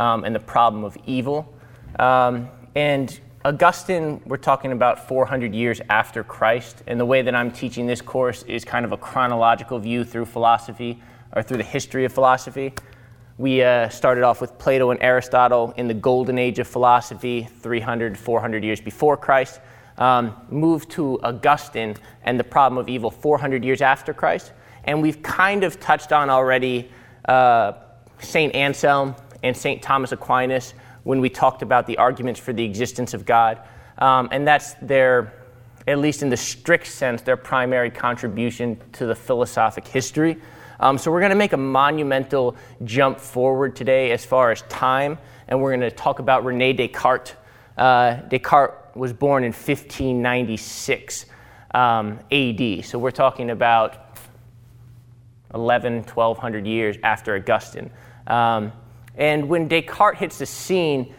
um, and the problem of evil. Um, and Augustine, we're talking about 400 years after Christ, and the way that I'm teaching this course is kind of a chronological view through philosophy or through the history of philosophy. We uh, started off with Plato and Aristotle in the golden age of philosophy, 300, 400 years before Christ. Um, moved to Augustine and the problem of evil 400 years after Christ. And we've kind of touched on already uh, St. Anselm and St. Thomas Aquinas when we talked about the arguments for the existence of God. Um, and that's their, at least in the strict sense, their primary contribution to the philosophic history. Um, so we're going to make a monumental jump forward today as far as time, and we're going to talk about Rene Descartes. Uh, Descartes was born in 1596 um, AD, so we're talking about 11, 1200 years after Augustine. Um, and when Descartes hits the scene,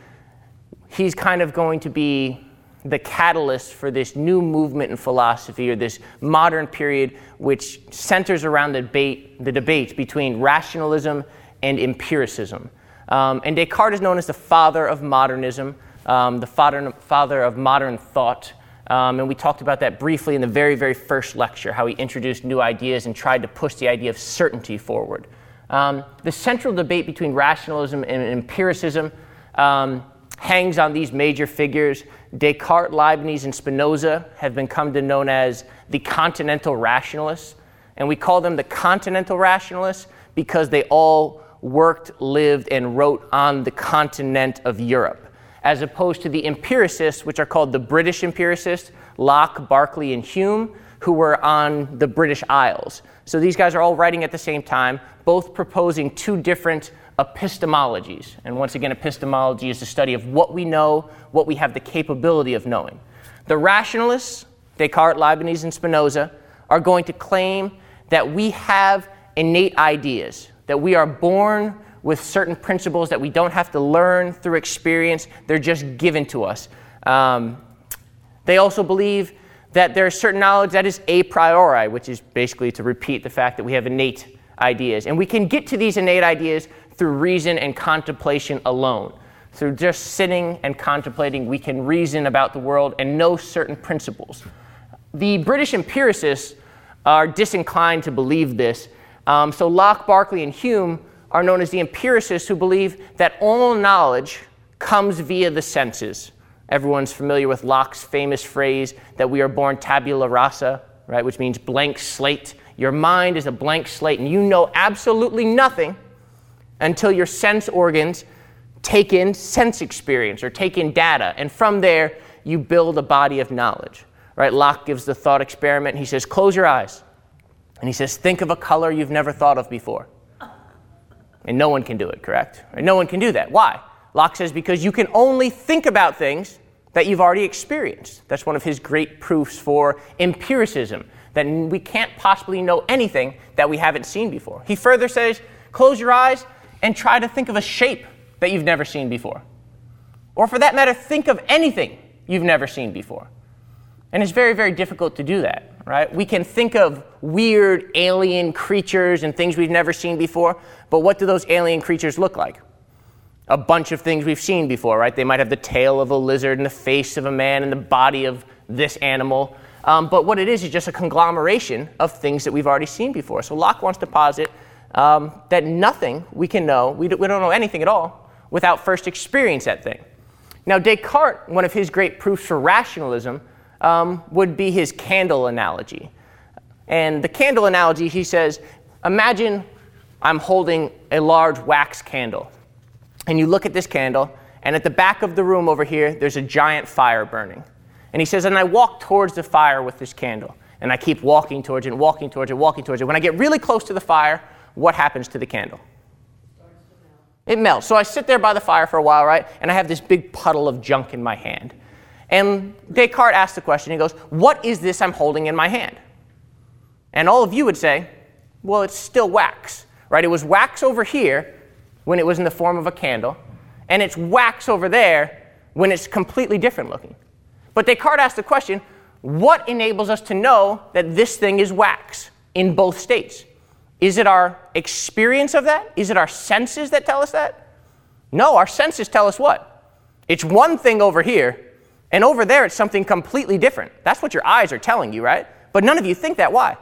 he's kind of going to be the catalyst for this new movement in philosophy or this modern period which centers around the debate, the debate between rationalism and empiricism. Um, and Descartes is known as the father of modernism, um, the father, father of modern thought. Um, and we talked about that briefly in the very, very first lecture, how he introduced new ideas and tried to push the idea of certainty forward. Um, the central debate between rationalism and empiricism um, hangs on these major figures. Descartes, Leibniz, and Spinoza have been come to known as the continental rationalists. And we call them the continental rationalists because they all worked, lived, and wrote on the continent of Europe, as opposed to the empiricists, which are called the British empiricists, Locke, Berkeley, and Hume, who were on the British Isles. So these guys are all writing at the same time, both proposing two different epistemologies. And once again, epistemology is the study of what we know, what we have the capability of knowing. The rationalists, Descartes, Leibniz, and Spinoza, are going to claim that we have innate ideas, that we are born with certain principles that we don't have to learn through experience, they're just given to us. Um, they also believe that there is certain knowledge that is a priori, which is basically to repeat the fact that we have innate ideas. And we can get to these innate ideas through reason and contemplation alone. Through just sitting and contemplating, we can reason about the world and know certain principles. The British empiricists are disinclined to believe this. Um, so Locke, Berkeley, and Hume are known as the empiricists who believe that all knowledge comes via the senses. Everyone's familiar with Locke's famous phrase that we are born tabula rasa, right, which means blank slate. Your mind is a blank slate, and you know absolutely nothing until your sense organs take in sense experience or take in data. And from there, you build a body of knowledge. Right? Locke gives the thought experiment. He says, Close your eyes. And he says, Think of a color you've never thought of before. And no one can do it, correct? Right? No one can do that. Why? Locke says, Because you can only think about things that you've already experienced. That's one of his great proofs for empiricism, that we can't possibly know anything that we haven't seen before. He further says, Close your eyes and try to think of a shape that you've never seen before. Or for that matter, think of anything you've never seen before. And it's very, very difficult to do that, right? We can think of weird alien creatures and things we've never seen before, but what do those alien creatures look like? A bunch of things we've seen before, right? They might have the tail of a lizard and the face of a man and the body of this animal. Um, but what it is is just a conglomeration of things that we've already seen before. So Locke wants to posit um, that nothing we can know, we, do, we don't know anything at all, without first experience that thing. Now, Descartes, one of his great proofs for rationalism, um, would be his candle analogy. And the candle analogy, he says, imagine I'm holding a large wax candle. And you look at this candle, and at the back of the room over here, there's a giant fire burning. And he says, and I walk towards the fire with this candle. And I keep walking towards it, and walking towards it, walking towards it. When I get really close to the fire, what happens to the candle? It melts. So I sit there by the fire for a while, right? And I have this big puddle of junk in my hand. And Descartes asks the question, he goes, What is this I'm holding in my hand? And all of you would say, Well, it's still wax, right? It was wax over here when it was in the form of a candle, and it's wax over there when it's completely different looking. But Descartes asked the question, What enables us to know that this thing is wax in both states? Is it our experience of that? Is it our senses that tell us that? No, our senses tell us what? It's one thing over here, and over there it's something completely different. That's what your eyes are telling you, right? But none of you think that. Why?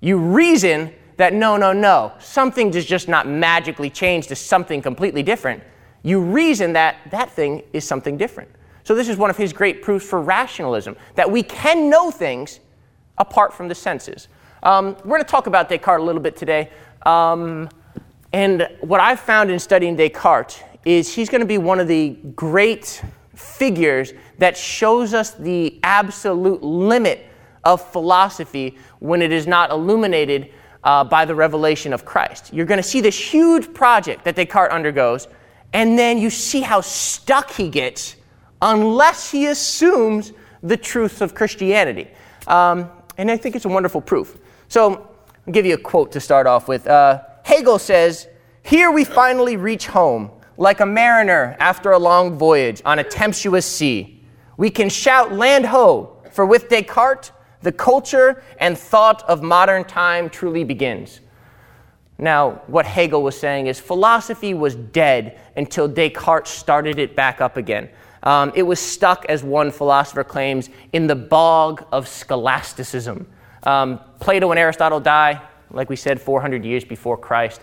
You reason that no, no, no, something does just not magically change to something completely different. You reason that that thing is something different. So, this is one of his great proofs for rationalism that we can know things apart from the senses. Um, we're going to talk about Descartes a little bit today. Um, and what I've found in studying Descartes is he's going to be one of the great figures that shows us the absolute limit of philosophy when it is not illuminated uh, by the revelation of Christ. You're going to see this huge project that Descartes undergoes, and then you see how stuck he gets unless he assumes the truth of Christianity. Um, and I think it's a wonderful proof. So I'll give you a quote to start off with. Uh, Hegel says, Here we finally reach home, like a mariner after a long voyage on a tempestuous sea. We can shout land ho, for with Descartes, the culture and thought of modern time truly begins. Now, what Hegel was saying is philosophy was dead until Descartes started it back up again. Um, it was stuck, as one philosopher claims, in the bog of scholasticism. Um, Plato and Aristotle die, like we said, 400 years before Christ.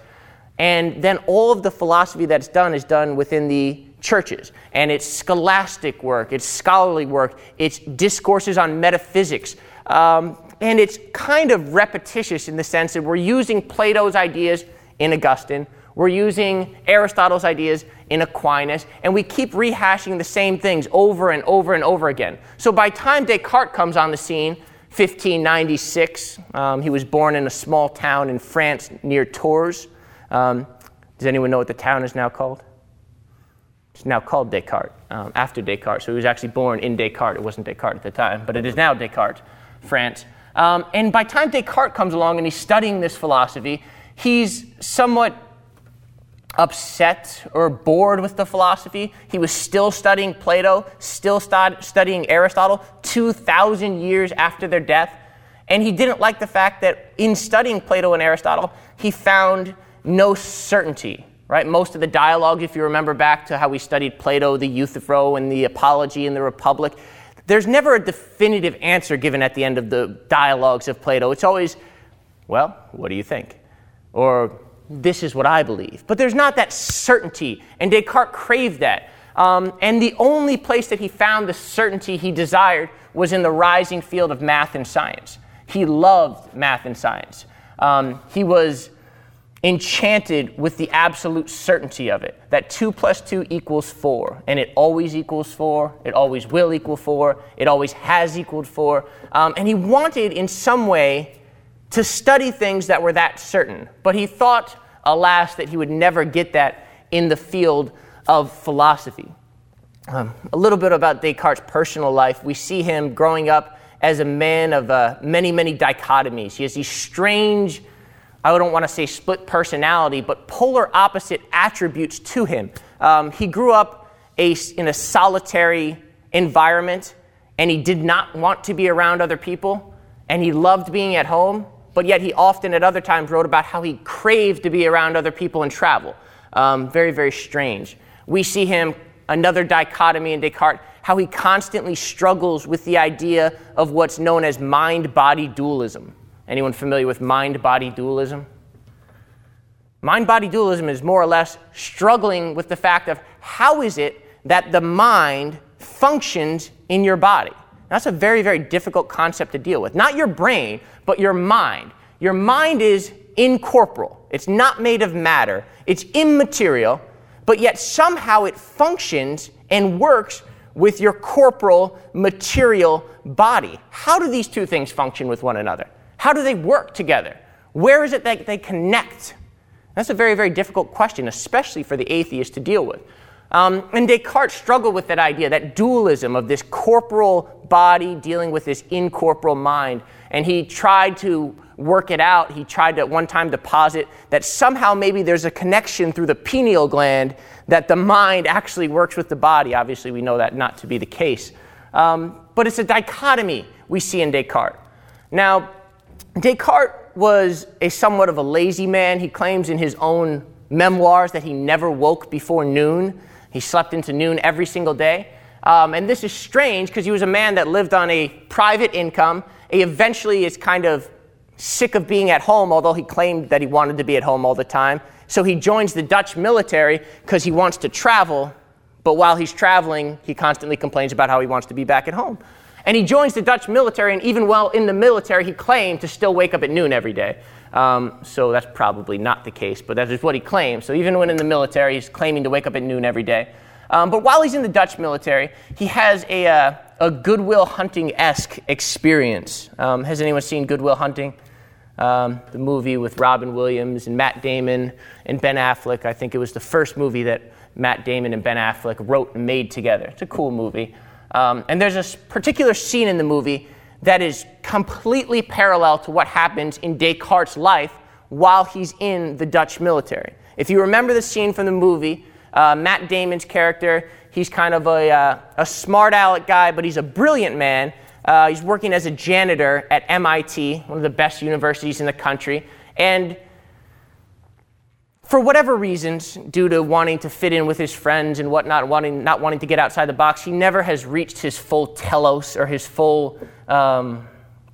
And then all of the philosophy that's done is done within the churches. And it's scholastic work, it's scholarly work, it's discourses on metaphysics. Um, and it's kind of repetitious in the sense that we're using Plato's ideas in Augustine, we're using Aristotle's ideas in Aquinas, and we keep rehashing the same things over and over and over again. So by time Descartes comes on the scene, 1596, um, he was born in a small town in France near Tours. Um, does anyone know what the town is now called? It's now called Descartes, um, after Descartes. So he was actually born in Descartes. It wasn't Descartes at the time, but it is now Descartes, France. Um, and by the time Descartes comes along and he's studying this philosophy, he's somewhat upset or bored with the philosophy. He was still studying Plato, still studying Aristotle 2,000 years after their death. And he didn't like the fact that in studying Plato and Aristotle, he found no certainty. Right? Most of the dialogues, if you remember back to how we studied Plato, the Euthyphro, and the Apology and the Republic, there's never a definitive answer given at the end of the dialogues of Plato. It's always, well, what do you think? Or this is what I believe. But there's not that certainty, and Descartes craved that. Um, and the only place that he found the certainty he desired was in the rising field of math and science. He loved math and science. Um, he was enchanted with the absolute certainty of it that 2 plus 2 equals 4, and it always equals 4, it always will equal 4, it always has equaled 4. Um, and he wanted, in some way, to study things that were that certain. But he thought, alas, that he would never get that in the field of philosophy. Um, a little bit about Descartes' personal life. We see him growing up as a man of uh, many, many dichotomies. He has these strange, I don't want to say split personality, but polar opposite attributes to him. Um, he grew up a, in a solitary environment, and he did not want to be around other people, and he loved being at home but yet he often at other times wrote about how he craved to be around other people and travel. Um, very, very strange. We see him, another dichotomy in Descartes, how he constantly struggles with the idea of what's known as mind body dualism. Anyone familiar with mind body dualism? Mind body dualism is more or less struggling with the fact of how is it that the mind functions in your body? That's a very, very difficult concept to deal with. Not your brain, but your mind. Your mind is incorporeal, it's not made of matter, it's immaterial, but yet somehow it functions and works with your corporal, material body. How do these two things function with one another? How do they work together? Where is it that they connect? That's a very, very difficult question, especially for the atheist to deal with. Um, and Descartes struggled with that idea, that dualism of this corporal body dealing with this incorporeal mind. And he tried to work it out. He tried to at one time to posit that somehow maybe there's a connection through the pineal gland that the mind actually works with the body. Obviously, we know that not to be the case. Um, but it's a dichotomy we see in Descartes. Now, Descartes was a somewhat of a lazy man. He claims in his own memoirs that he never woke before noon. He slept into noon every single day. Um, and this is strange because he was a man that lived on a private income. He eventually is kind of sick of being at home, although he claimed that he wanted to be at home all the time. So he joins the Dutch military because he wants to travel, but while he's traveling, he constantly complains about how he wants to be back at home. And he joins the Dutch military, and even while in the military, he claimed to still wake up at noon every day. Um, so that's probably not the case, but that is what he claims. So even when in the military, he's claiming to wake up at noon every day. Um, but while he's in the Dutch military, he has a, uh, a Good Will Hunting esque experience. Um, has anyone seen Good Will Hunting? Um, the movie with Robin Williams and Matt Damon and Ben Affleck. I think it was the first movie that Matt Damon and Ben Affleck wrote and made together. It's a cool movie. Um, and there's a particular scene in the movie that is completely parallel to what happens in Descartes' life while he's in the Dutch military. If you remember the scene from the movie, uh, Matt Damon's character, he's kind of a, uh, a smart aleck guy, but he's a brilliant man uh, he's working as a janitor at MIT, one of the best universities in the country. And for whatever reasons, due to wanting to fit in with his friends and whatnot, wanting, not wanting to get outside the box, he never has reached his full telos or his full um,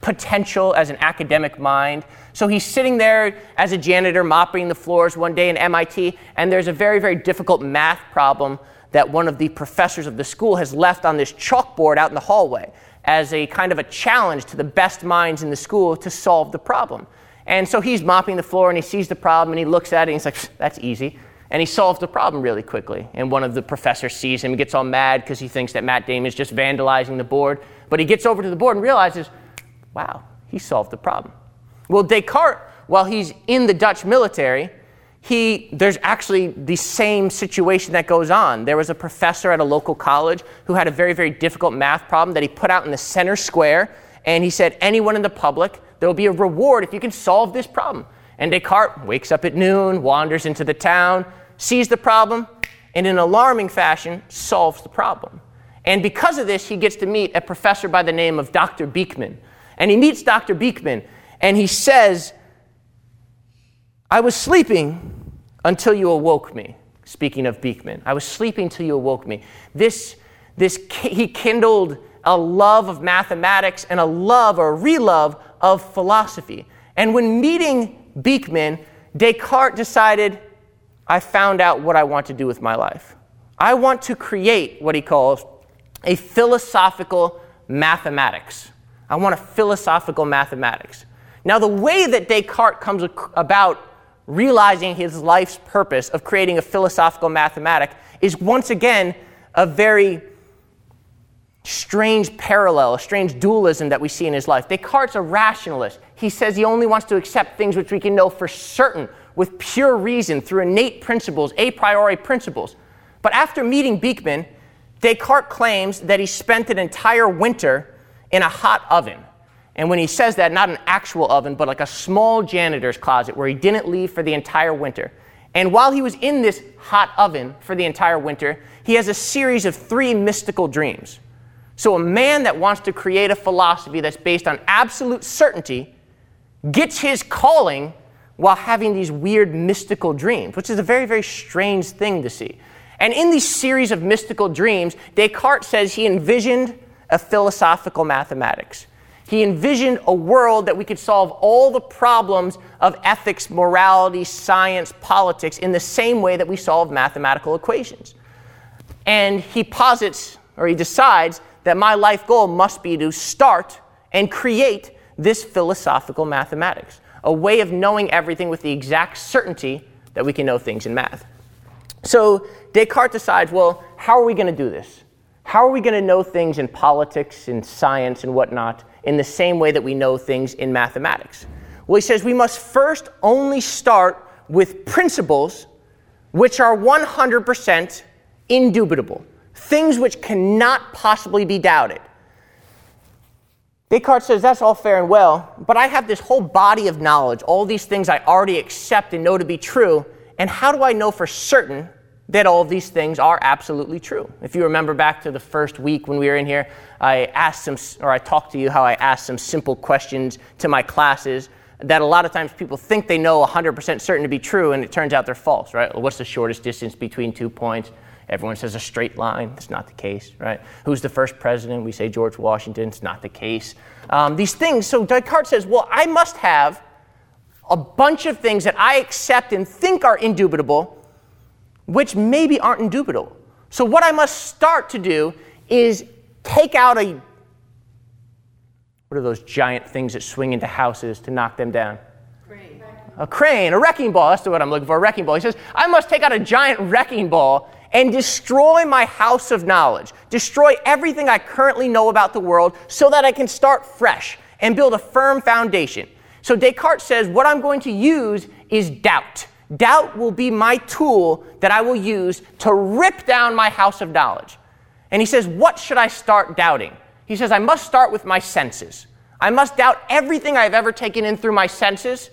potential as an academic mind. So he's sitting there as a janitor mopping the floors one day in MIT, and there's a very, very difficult math problem that one of the professors of the school has left on this chalkboard out in the hallway as a kind of a challenge to the best minds in the school to solve the problem. And so he's mopping the floor and he sees the problem and he looks at it and he's like, that's easy. And he solves the problem really quickly. And one of the professors sees him and gets all mad because he thinks that Matt Damon is just vandalizing the board. But he gets over to the board and realizes, wow, he solved the problem. Well, Descartes, while he's in the Dutch military, he, there's actually the same situation that goes on. There was a professor at a local college who had a very, very difficult math problem that he put out in the center square, and he said, Anyone in the public, there will be a reward if you can solve this problem. And Descartes wakes up at noon, wanders into the town, sees the problem, and in an alarming fashion, solves the problem. And because of this, he gets to meet a professor by the name of Dr. Beeckman. And he meets Dr. Beeckman, and he says, I was sleeping until you awoke me. Speaking of Beeckman, I was sleeping till you awoke me. This, this, he kindled a love of mathematics and a love or relove of philosophy. And when meeting Beeckman, Descartes decided, I found out what I want to do with my life. I want to create what he calls a philosophical mathematics. I want a philosophical mathematics. Now, the way that Descartes comes about realizing his life's purpose of creating a philosophical mathematic is once again a very strange parallel, a strange dualism that we see in his life. Descartes' a rationalist. He says he only wants to accept things which we can know for certain with pure reason through innate principles, a priori principles. But after meeting Beeckman, Descartes claims that he spent an entire winter in a hot oven. And when he says that, not an actual oven, but like a small janitor's closet where he didn't leave for the entire winter. And while he was in this hot oven for the entire winter, he has a series of three mystical dreams. So, a man that wants to create a philosophy that's based on absolute certainty gets his calling while having these weird mystical dreams, which is a very, very strange thing to see. And in these series of mystical dreams, Descartes says he envisioned a philosophical mathematics. He envisioned a world that we could solve all the problems of ethics, morality, science, politics in the same way that we solve mathematical equations. And he posits, or he decides, that my life goal must be to start and create this philosophical mathematics, a way of knowing everything with the exact certainty that we can know things in math. So Descartes decides, well, how are we going to do this? How are we going to know things in politics, in science, and whatnot? in the same way that we know things in mathematics. Well, he says we must first only start with principles which are 100% indubitable, things which cannot possibly be doubted. Descartes says that's all fair and well, but I have this whole body of knowledge, all these things I already accept and know to be true, and how do I know for certain that all of these things are absolutely true. If you remember back to the first week when we were in here, I asked some, or I talked to you how I asked some simple questions to my classes that a lot of times people think they know 100% certain to be true, and it turns out they're false, right? What's the shortest distance between two points? Everyone says a straight line. It's not the case, right? Who's the first president? We say George Washington. It's not the case. Um, these things, so Descartes says, well, I must have a bunch of things that I accept and think are indubitable, which maybe aren't indubitable. So, what I must start to do is take out a what are those giant things that swing into houses to knock them down? Crane. A crane, a wrecking ball. That's what I'm looking for, a wrecking ball. He says, I must take out a giant wrecking ball and destroy my house of knowledge, destroy everything I currently know about the world so that I can start fresh and build a firm foundation. So Descartes says, What I'm going to use is doubt. Doubt will be my tool that I will use to rip down my house of knowledge. And he says, What should I start doubting? He says, I must start with my senses. I must doubt everything I've ever taken in through my senses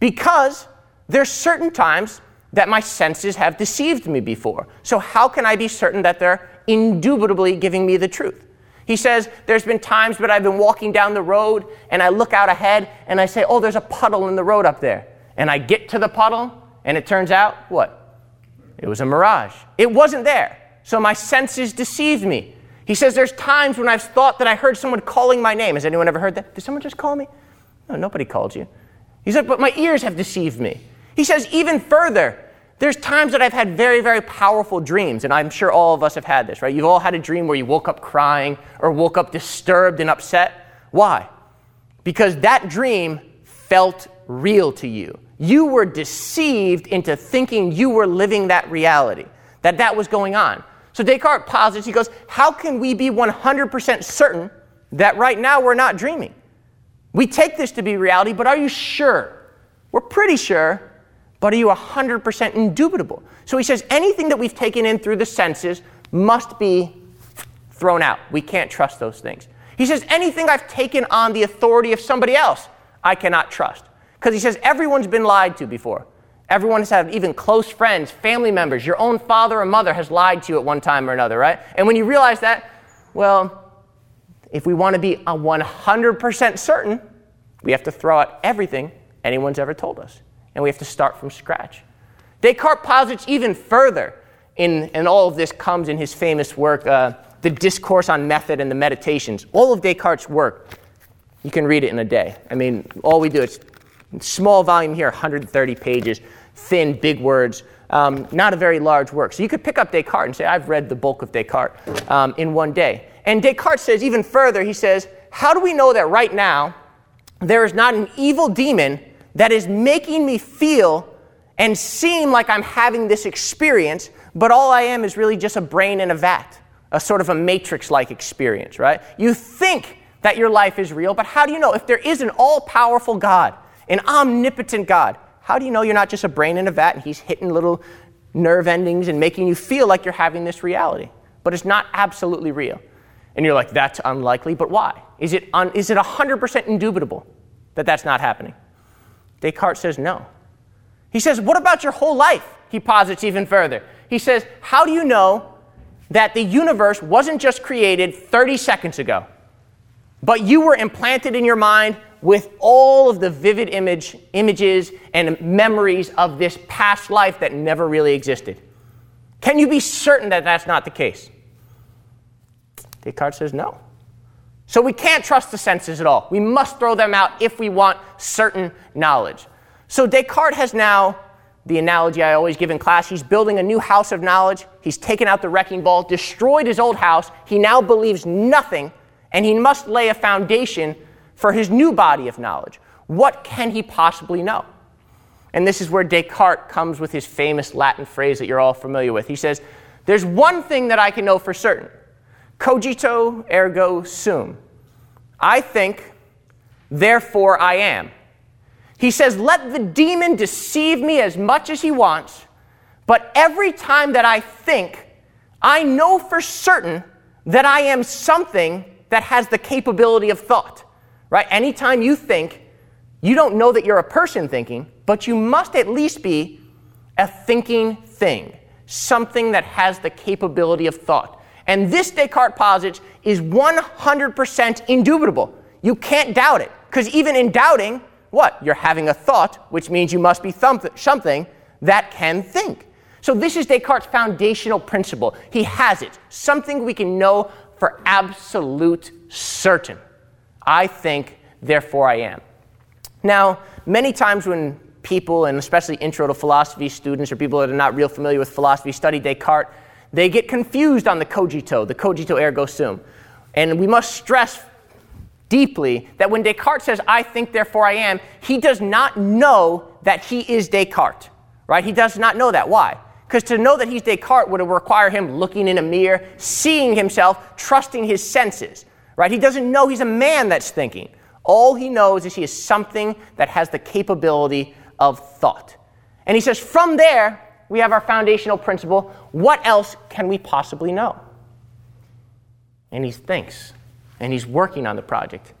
because there's certain times that my senses have deceived me before. So, how can I be certain that they're indubitably giving me the truth? He says, There's been times when I've been walking down the road and I look out ahead and I say, Oh, there's a puddle in the road up there. And I get to the puddle and it turns out, what? It was a mirage. It wasn't there. So my senses deceived me. He says, There's times when I've thought that I heard someone calling my name. Has anyone ever heard that? Did someone just call me? No, nobody called you. He said, But my ears have deceived me. He says, even further, there's times that I've had very, very powerful dreams, and I'm sure all of us have had this, right? You've all had a dream where you woke up crying or woke up disturbed and upset. Why? Because that dream felt real to you. You were deceived into thinking you were living that reality, that that was going on. So Descartes posits, he goes, How can we be 100% certain that right now we're not dreaming? We take this to be reality, but are you sure? We're pretty sure but are you 100% indubitable? So he says anything that we've taken in through the senses must be thrown out. We can't trust those things. He says anything I've taken on the authority of somebody else, I cannot trust. Because he says everyone's been lied to before. Everyone has had even close friends, family members, your own father or mother has lied to you at one time or another, right? And when you realize that, well, if we want to be a 100% certain, we have to throw out everything anyone's ever told us and we have to start from scratch. Descartes posits even further, in, and all of this comes in his famous work, uh, The Discourse on Method and the Meditations. All of Descartes' work, you can read it in a day. I mean, all we do is small volume here, 130 pages, thin, big words, um, not a very large work. So you could pick up Descartes and say, I've read the bulk of Descartes um, in one day. And Descartes says even further, he says, How do we know that right now there is not an evil demon that is making me feel and seem like I'm having this experience, but all I am is really just a brain in a vat, a sort of a matrix like experience, right? You think that your life is real, but how do you know? If there is an all powerful God, an omnipotent God, how do you know you're not just a brain in a vat and he's hitting little nerve endings and making you feel like you're having this reality? But it's not absolutely real. And you're like, that's unlikely, but why? Is it, un- is it 100% indubitable that that's not happening? Descartes says no. He says, What about your whole life? He posits even further. He says, How do you know that the universe wasn't just created 30 seconds ago, but you were implanted in your mind with all of the vivid image, images and memories of this past life that never really existed? Can you be certain that that's not the case? Descartes says no. So we can't trust the senses at all. We must throw them out if we want certain knowledge. So Descartes has now, the analogy I always give in class, he's building a new house of knowledge. He's taken out the wrecking ball, destroyed his old house. He now believes nothing, and he must lay a foundation for his new body of knowledge. What can he possibly know? And this is where Descartes comes with his famous Latin phrase that you're all familiar with. He says, There's one thing that I can know for certain cogito ergo sum. I think, therefore I am. He says, Let the demon deceive me as much as he wants, but every time that I think, I know for certain that I am something that has the capability of thought. Right? Anytime you think, you don't know that you're a person thinking, but you must at least be a thinking thing, something that has the capability of thought. And this Descartes posits is 100% indubitable. You can't doubt it. Because even in doubting, what? You're having a thought, which means you must be something that can think. So, this is Descartes' foundational principle. He has it, something we can know for absolute certain. I think, therefore I am. Now, many times when people, and especially intro to philosophy students or people that are not real familiar with philosophy, study Descartes, they get confused on the cogito, the cogito ergo sum. And we must stress deeply that when Descartes says, I think, therefore I am, he does not know that he is Descartes, right? He does not know that. Why? Because to know that he's Descartes would require him looking in a mirror, seeing himself, trusting his senses, right? He doesn't know he's a man that's thinking. All he knows is he is something that has the capability of thought. And he says, from there, we have our foundational principle. What else can we possibly know? And he thinks, and he's working on the project.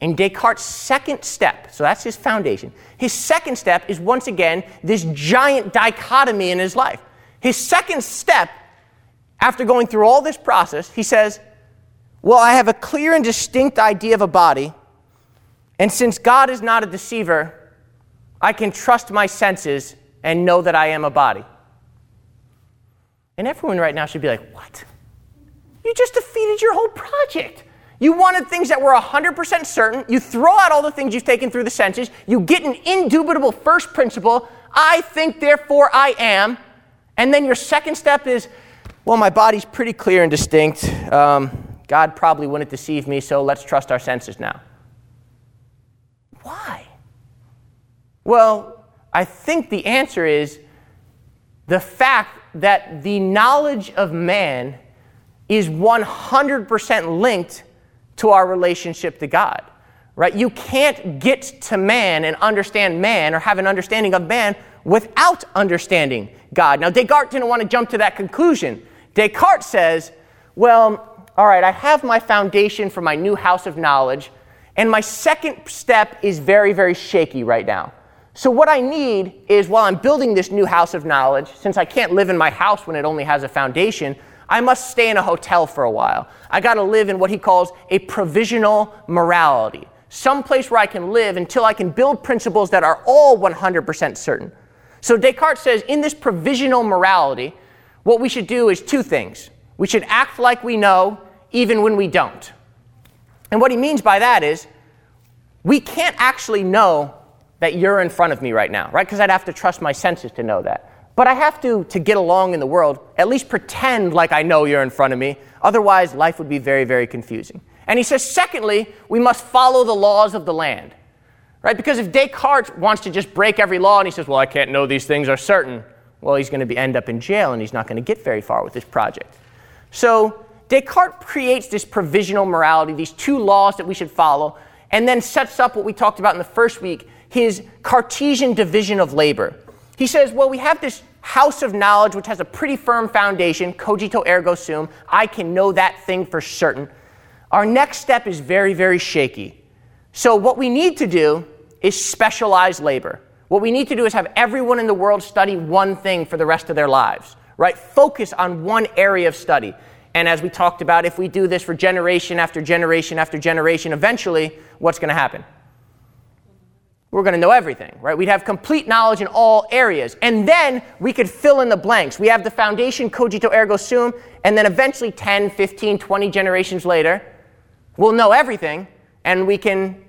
And Descartes' second step, so that's his foundation, his second step is once again this giant dichotomy in his life. His second step, after going through all this process, he says, Well, I have a clear and distinct idea of a body, and since God is not a deceiver, I can trust my senses and know that I am a body. And everyone right now should be like, What? You just defeated your whole project. You wanted things that were 100% certain. You throw out all the things you've taken through the senses. You get an indubitable first principle I think, therefore I am. And then your second step is, well, my body's pretty clear and distinct. Um, God probably wouldn't deceive me, so let's trust our senses now. Why? Well, I think the answer is the fact that the knowledge of man is 100% linked to our relationship to God. Right? You can't get to man and understand man or have an understanding of man without understanding God. Now, Descartes didn't want to jump to that conclusion. Descartes says, well, all right, I have my foundation for my new house of knowledge, and my second step is very, very shaky right now. So, what I need is while I'm building this new house of knowledge, since I can't live in my house when it only has a foundation, I must stay in a hotel for a while. I got to live in what he calls a provisional morality, some place where I can live until I can build principles that are all 100% certain. So Descartes says in this provisional morality, what we should do is two things. We should act like we know even when we don't. And what he means by that is we can't actually know that you're in front of me right now, right? Because I'd have to trust my senses to know that. But I have to, to get along in the world, at least pretend like I know you're in front of me. Otherwise, life would be very, very confusing. And he says, secondly, we must follow the laws of the land. Right? Because if Descartes wants to just break every law and he says, well, I can't know these things are certain, well, he's going to end up in jail and he's not going to get very far with this project. So Descartes creates this provisional morality, these two laws that we should follow, and then sets up what we talked about in the first week his Cartesian division of labor. He says, well, we have this house of knowledge which has a pretty firm foundation, cogito ergo sum. I can know that thing for certain. Our next step is very, very shaky. So, what we need to do is specialize labor. What we need to do is have everyone in the world study one thing for the rest of their lives, right? Focus on one area of study. And as we talked about, if we do this for generation after generation after generation, eventually, what's going to happen? We're going to know everything, right? We'd have complete knowledge in all areas. And then we could fill in the blanks. We have the foundation, cogito ergo sum, and then eventually 10, 15, 20 generations later, we'll know everything, and we can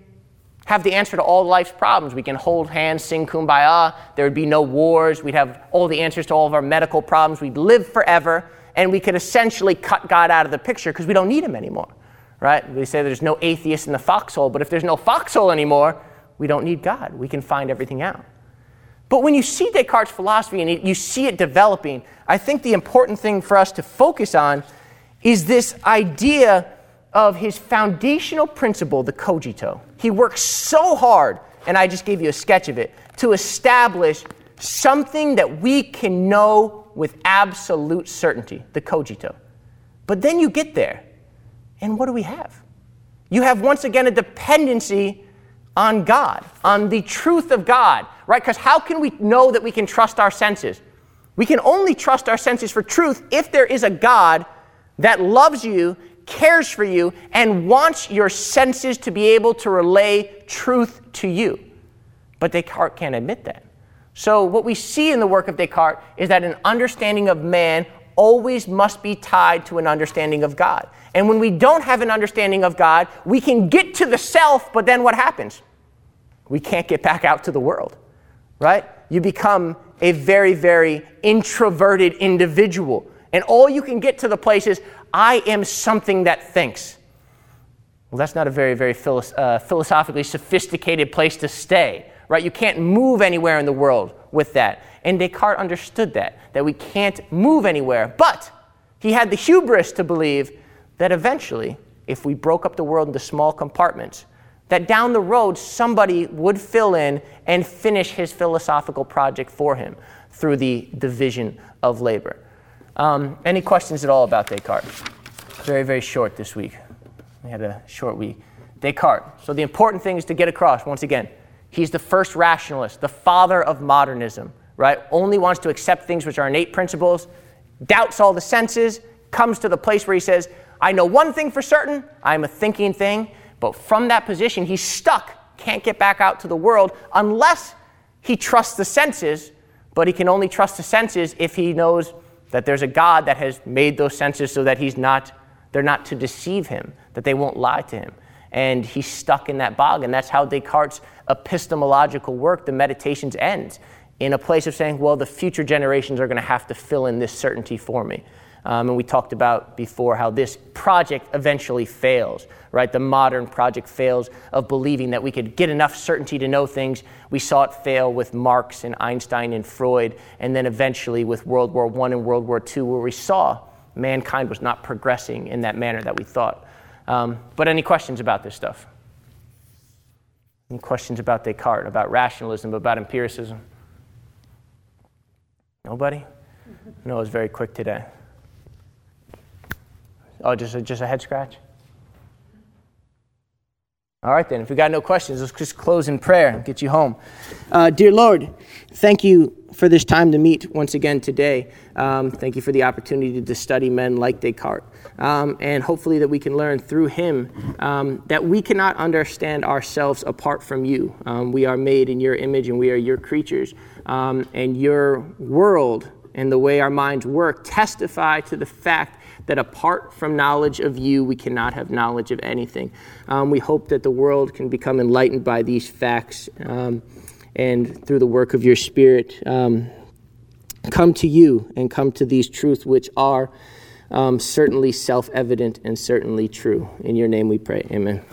have the answer to all life's problems. We can hold hands, sing kumbaya, there would be no wars, we'd have all the answers to all of our medical problems, we'd live forever, and we could essentially cut God out of the picture because we don't need him anymore, right? We say there's no atheist in the foxhole, but if there's no foxhole anymore, we don't need God. We can find everything out. But when you see Descartes' philosophy and you see it developing, I think the important thing for us to focus on is this idea of his foundational principle, the cogito. He works so hard, and I just gave you a sketch of it, to establish something that we can know with absolute certainty, the cogito. But then you get there, and what do we have? You have once again a dependency on God, on the truth of God, right? Because how can we know that we can trust our senses? We can only trust our senses for truth if there is a God that loves you, cares for you, and wants your senses to be able to relay truth to you. But Descartes can't admit that. So, what we see in the work of Descartes is that an understanding of man always must be tied to an understanding of God. And when we don't have an understanding of God, we can get to the self, but then what happens? We can't get back out to the world, right? You become a very, very introverted individual. And all you can get to the place is, I am something that thinks. Well, that's not a very, very uh, philosophically sophisticated place to stay, right? You can't move anywhere in the world with that. And Descartes understood that, that we can't move anywhere. But he had the hubris to believe that eventually, if we broke up the world into small compartments, that down the road somebody would fill in and finish his philosophical project for him through the division of labor. Um, any questions at all about Descartes? Very, very short this week. We had a short week. Descartes. So, the important thing is to get across, once again, he's the first rationalist, the father of modernism, right? Only wants to accept things which are innate principles, doubts all the senses, comes to the place where he says, I know one thing for certain, I'm a thinking thing, but from that position, he's stuck, can't get back out to the world unless he trusts the senses, but he can only trust the senses if he knows that there's a God that has made those senses so that he's not, they're not to deceive him, that they won't lie to him. And he's stuck in that bog, and that's how Descartes' epistemological work, the meditations, ends in a place of saying, well, the future generations are going to have to fill in this certainty for me. Um, and we talked about before how this project eventually fails, right? The modern project fails of believing that we could get enough certainty to know things. We saw it fail with Marx and Einstein and Freud, and then eventually with World War I and World War II, where we saw mankind was not progressing in that manner that we thought. Um, but any questions about this stuff? Any questions about Descartes, about rationalism, about empiricism? Nobody? No, it was very quick today. Oh, just a, just a head scratch? All right, then. If we got no questions, let's just close in prayer and get you home. Uh, dear Lord, thank you for this time to meet once again today. Um, thank you for the opportunity to study men like Descartes. Um, and hopefully that we can learn through him um, that we cannot understand ourselves apart from you. Um, we are made in your image and we are your creatures. Um, and your world and the way our minds work testify to the fact that apart from knowledge of you, we cannot have knowledge of anything. Um, we hope that the world can become enlightened by these facts um, and through the work of your Spirit, um, come to you and come to these truths which are um, certainly self evident and certainly true. In your name we pray. Amen.